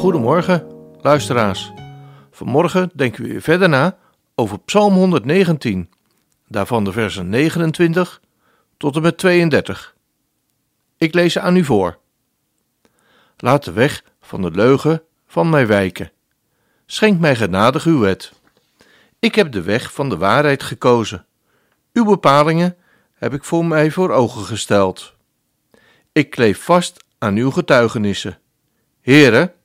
Goedemorgen, luisteraars. Vanmorgen denken we weer verder na over Psalm 119, daarvan de versen 29 tot en met 32. Ik lees ze aan u voor. Laat de weg van de leugen van mij wijken. Schenk mij genadig uw wet. Ik heb de weg van de waarheid gekozen. Uw bepalingen heb ik voor mij voor ogen gesteld. Ik kleef vast aan uw getuigenissen. Heere,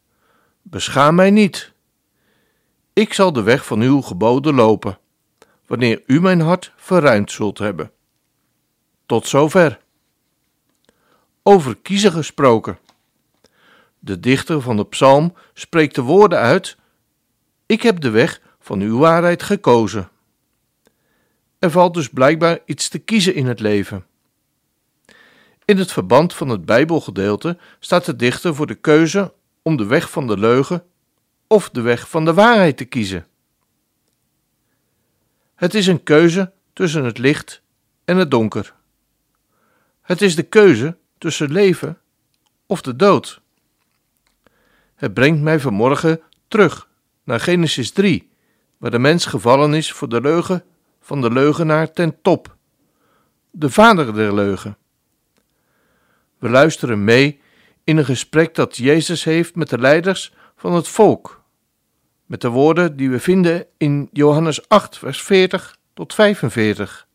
beschaam mij niet. Ik zal de weg van uw geboden lopen, wanneer u mijn hart verruimd zult hebben. Tot zover. Over kiezen gesproken. De dichter van de psalm spreekt de woorden uit: Ik heb de weg van uw waarheid gekozen. Er valt dus blijkbaar iets te kiezen in het leven. In het verband van het Bijbelgedeelte staat de dichter voor de keuze om de weg van de leugen of de weg van de waarheid te kiezen. Het is een keuze tussen het licht en het donker. Het is de keuze tussen leven of de dood. Het brengt mij vanmorgen terug naar Genesis 3, waar de mens gevallen is voor de leugen van de leugenaar ten top, de vader der leugen. We luisteren mee in een gesprek dat Jezus heeft met de leiders van het volk, met de woorden die we vinden in Johannes 8, vers 40 tot 45.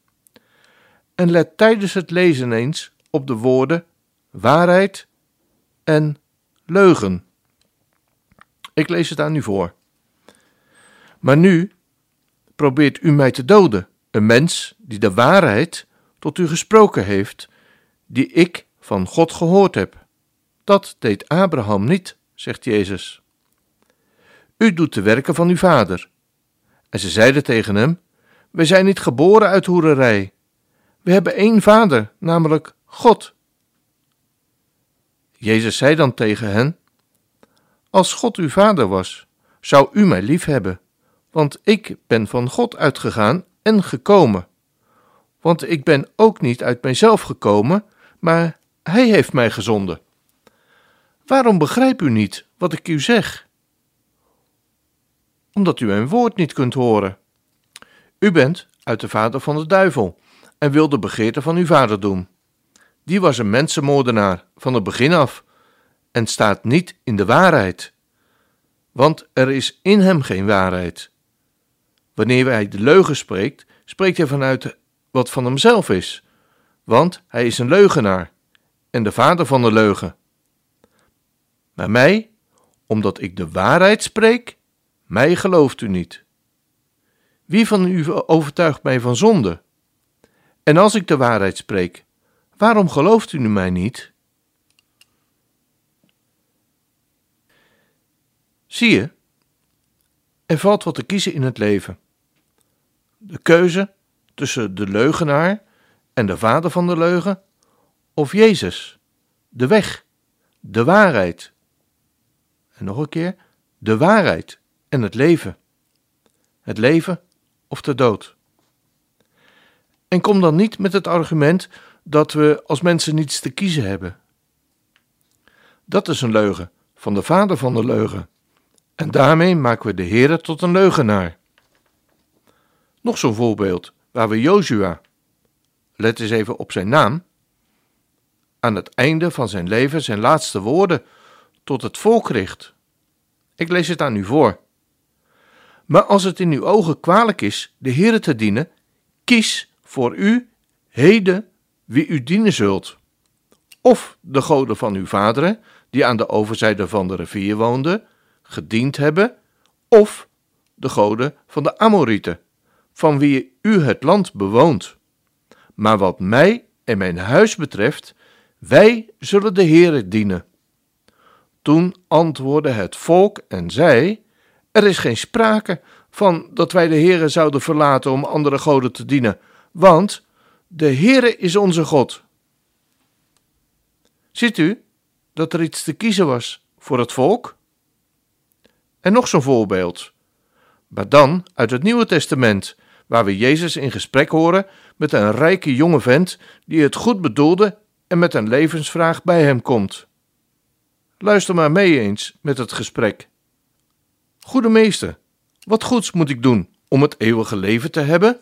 En let tijdens het lezen eens op de woorden waarheid en leugen. Ik lees het aan u voor. Maar nu probeert u mij te doden, een mens die de waarheid tot u gesproken heeft, die ik van God gehoord heb. Dat deed Abraham niet, zegt Jezus. U doet de werken van uw vader. En ze zeiden tegen hem: Wij zijn niet geboren uit hoererij. We hebben één vader, namelijk God. Jezus zei dan tegen hen: Als God uw vader was, zou u mij lief hebben, want ik ben van God uitgegaan en gekomen. Want ik ben ook niet uit mijzelf gekomen, maar Hij heeft mij gezonden. Waarom begrijpt u niet wat ik u zeg? Omdat u mijn woord niet kunt horen. U bent uit de vader van de duivel en wil de begeerte van uw vader doen. Die was een mensenmoordenaar van het begin af en staat niet in de waarheid, want er is in hem geen waarheid. Wanneer hij de leugen spreekt, spreekt hij vanuit wat van hemzelf is, want hij is een leugenaar en de vader van de leugen. Mij, omdat ik de waarheid spreek, mij gelooft u niet. Wie van u overtuigt mij van zonde? En als ik de waarheid spreek, waarom gelooft u mij niet? Zie je, er valt wat te kiezen in het leven. De keuze tussen de leugenaar en de vader van de leugen, of Jezus, de weg, de waarheid. En nog een keer, de waarheid en het leven. Het leven of de dood. En kom dan niet met het argument dat we als mensen niets te kiezen hebben. Dat is een leugen van de vader van de leugen. En daarmee maken we de Heere tot een leugenaar. Nog zo'n voorbeeld waar we Jozua, let eens even op zijn naam, aan het einde van zijn leven zijn laatste woorden tot het volk richt. Ik lees het aan u voor. Maar als het in uw ogen kwalijk is de Heere te dienen, kies voor u heden wie u dienen zult. Of de goden van uw vaderen, die aan de overzijde van de rivier woonden, gediend hebben, of de goden van de Amorieten, van wie u het land bewoont. Maar wat mij en mijn huis betreft, wij zullen de Heere dienen. Toen antwoordde het volk en zei: Er is geen sprake van dat wij de Heere zouden verlaten om andere goden te dienen, want de Heere is onze God. Ziet u dat er iets te kiezen was voor het volk? En nog zo'n voorbeeld. Maar dan uit het Nieuwe Testament, waar we Jezus in gesprek horen met een rijke jonge vent die het goed bedoelde en met een levensvraag bij hem komt. Luister maar mee eens met het gesprek. Goede meester, wat goeds moet ik doen om het eeuwige leven te hebben?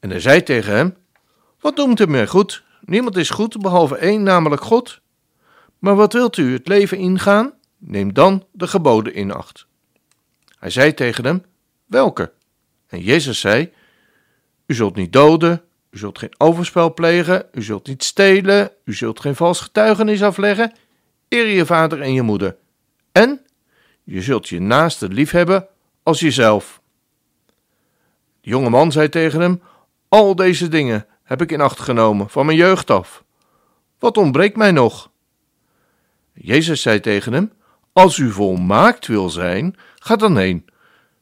En hij zei tegen hem: Wat noemt u mij goed? Niemand is goed behalve één, namelijk God. Maar wat wilt u het leven ingaan? Neem dan de geboden in acht. Hij zei tegen hem: Welke? En Jezus zei: U zult niet doden, u zult geen overspel plegen, u zult niet stelen, u zult geen vals getuigenis afleggen, eer je vader en je moeder. En je zult je naaste lief hebben als jezelf. De jonge man zei tegen hem: Al deze dingen heb ik in acht genomen van mijn jeugd af. Wat ontbreekt mij nog? Jezus zei tegen hem: Als u volmaakt wil zijn, ga dan heen.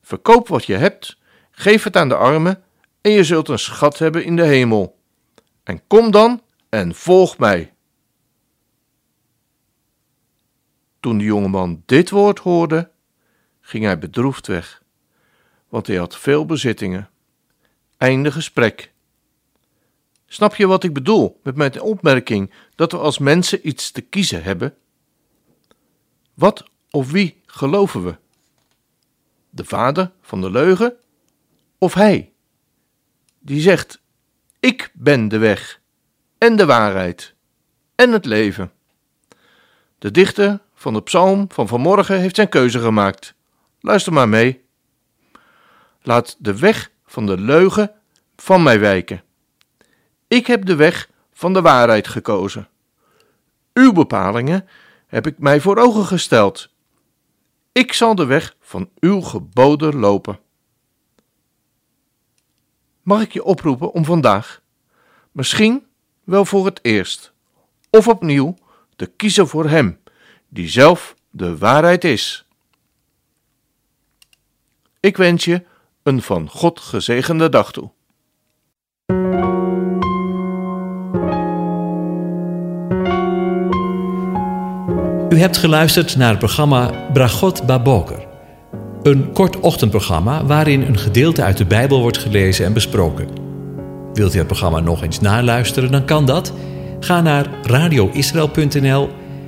Verkoop wat je hebt, geef het aan de armen, en je zult een schat hebben in de hemel. En kom dan en volg mij. Toen de jongeman dit woord hoorde, ging hij bedroefd weg, want hij had veel bezittingen. Einde gesprek. Snap je wat ik bedoel met mijn opmerking dat we als mensen iets te kiezen hebben? Wat of wie geloven we? De vader van de leugen of hij? Die zegt: Ik ben de weg en de waarheid en het leven. De dichter van de psalm van vanmorgen heeft zijn keuze gemaakt. Luister maar mee. Laat de weg van de leugen van mij wijken. Ik heb de weg van de waarheid gekozen. Uw bepalingen heb ik mij voor ogen gesteld. Ik zal de weg van uw geboden lopen. Mag ik je oproepen om vandaag, misschien wel voor het eerst, of opnieuw, te kiezen voor Hem, die zelf de waarheid is? Ik wens je een van God gezegende dag toe. U hebt geluisterd naar het programma Bragot Baboker. Een kort ochtendprogramma waarin een gedeelte uit de Bijbel wordt gelezen en besproken. Wilt u het programma nog eens naluisteren, dan kan dat. Ga naar radioisrael.nl